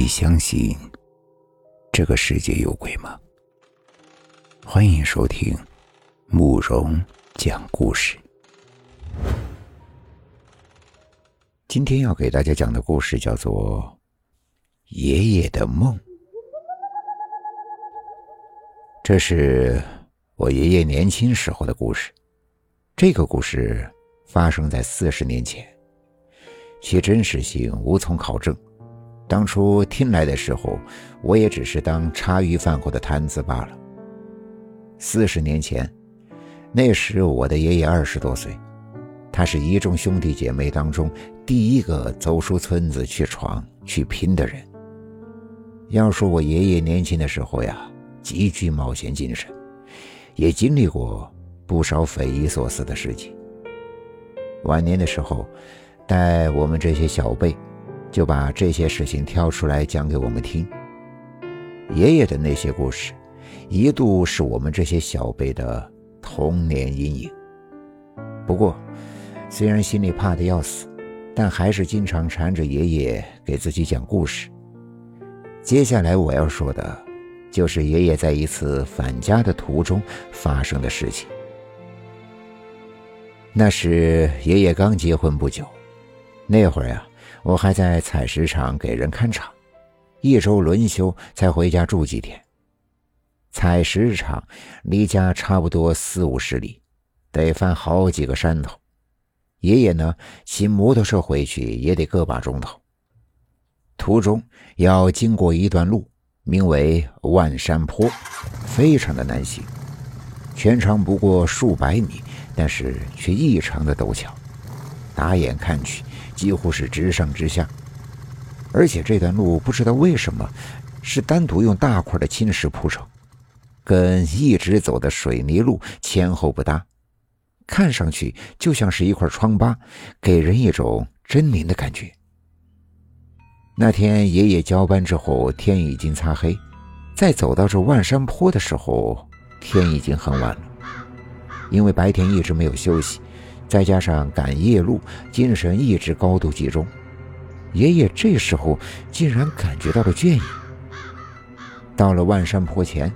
你相信这个世界有鬼吗？欢迎收听慕容讲故事。今天要给大家讲的故事叫做《爷爷的梦》。这是我爷爷年轻时候的故事。这个故事发生在四十年前，其真实性无从考证。当初听来的时候，我也只是当茶余饭后的谈资罢了。四十年前，那时我的爷爷二十多岁，他是一众兄弟姐妹当中第一个走出村子去闯去拼的人。要说我爷爷年轻的时候呀，极具冒险精神，也经历过不少匪夷所思的事情。晚年的时候，带我们这些小辈。就把这些事情挑出来讲给我们听。爷爷的那些故事，一度是我们这些小辈的童年阴影。不过，虽然心里怕的要死，但还是经常缠着爷爷给自己讲故事。接下来我要说的，就是爷爷在一次返家的途中发生的事情。那时爷爷刚结婚不久，那会儿呀。我还在采石场给人看场，一周轮休才回家住几天。采石场离家差不多四五十里，得翻好几个山头。爷爷呢，骑摩托车回去也得个把钟头。途中要经过一段路，名为万山坡，非常的难行，全长不过数百米，但是却异常的陡峭，打眼看去。几乎是直上直下，而且这段路不知道为什么是单独用大块的青石铺成，跟一直走的水泥路前后不搭，看上去就像是一块疮疤，给人一种狰狞的感觉。那天爷爷交班之后，天已经擦黑，在走到这万山坡的时候，天已经很晚了，因为白天一直没有休息。再加上赶夜路，精神一直高度集中。爷爷这时候竟然感觉到了倦意。到了万山坡前，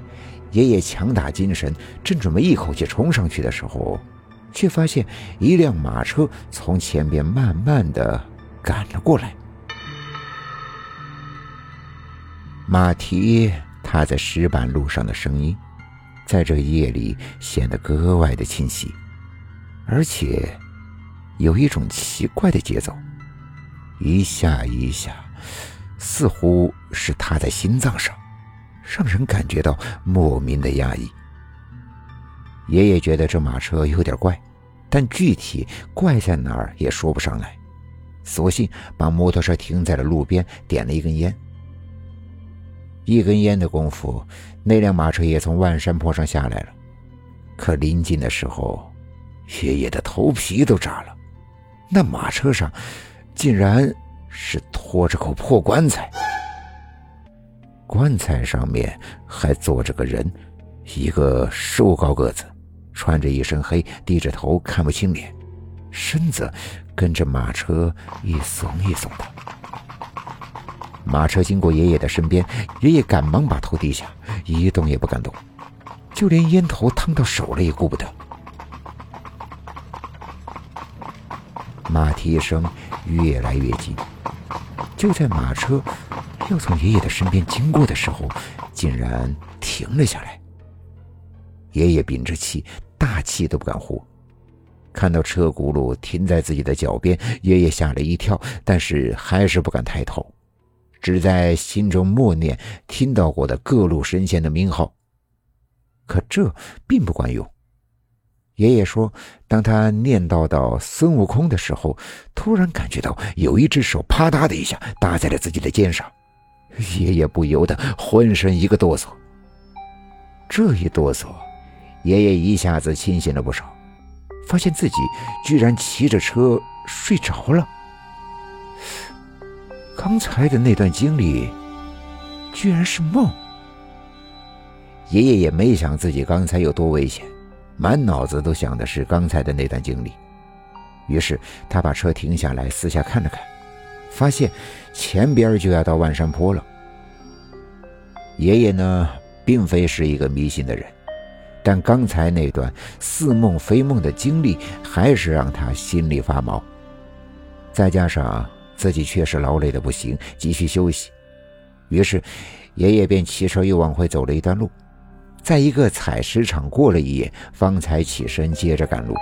爷爷强打精神，正准备一口气冲上去的时候，却发现一辆马车从前边慢慢的赶了过来。马蹄踏在石板路上的声音，在这夜里显得格外的清晰。而且，有一种奇怪的节奏，一下一下，似乎是踏在心脏上，让人感觉到莫名的压抑。爷爷觉得这马车有点怪，但具体怪在哪儿也说不上来，索性把摩托车停在了路边，点了一根烟。一根烟的功夫，那辆马车也从万山坡上下来了。可临近的时候，爷爷的头皮都炸了，那马车上竟然是拖着口破棺材，棺材上面还坐着个人，一个瘦高个子，穿着一身黑，低着头看不清脸，身子跟着马车一耸一耸的。马车经过爷爷的身边，爷爷赶忙把头低下，一动也不敢动，就连烟头烫到手了也顾不得。马蹄声越来越近，就在马车要从爷爷的身边经过的时候，竟然停了下来。爷爷屏着气，大气都不敢呼。看到车轱辘停在自己的脚边，爷爷吓了一跳，但是还是不敢抬头，只在心中默念听到过的各路神仙的名号。可这并不管用。爷爷说：“当他念叨到孙悟空的时候，突然感觉到有一只手啪嗒的一下搭在了自己的肩上，爷爷不由得浑身一个哆嗦。这一哆嗦，爷爷一下子清醒了不少，发现自己居然骑着车睡着了。刚才的那段经历，居然是梦。爷爷也没想自己刚才有多危险。”满脑子都想的是刚才的那段经历，于是他把车停下来，四下看了看，发现前边就要到万山坡了，爷爷呢，并非是一个迷信的人，但刚才那段似梦非梦的经历，还是让他心里发毛。再加上自己确实劳累的不行，急需休息，于是爷爷便骑车又往回走了一段路，在一个采石场过了一夜，方才起身接着赶路。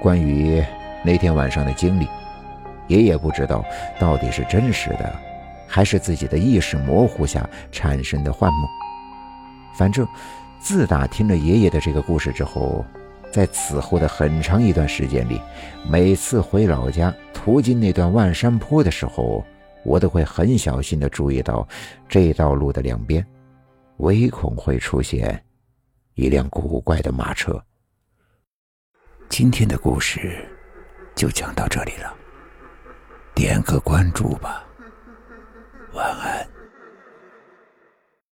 关于那天晚上的经历，爷爷不知道到底是真实的，还是自己的意识模糊下产生的幻梦。反正自打听了爷爷的这个故事之后。在此后的很长一段时间里，每次回老家途经那段万山坡的时候，我都会很小心地注意到这道路的两边，唯恐会出现一辆古怪的马车。今天的故事就讲到这里了，点个关注吧，晚安。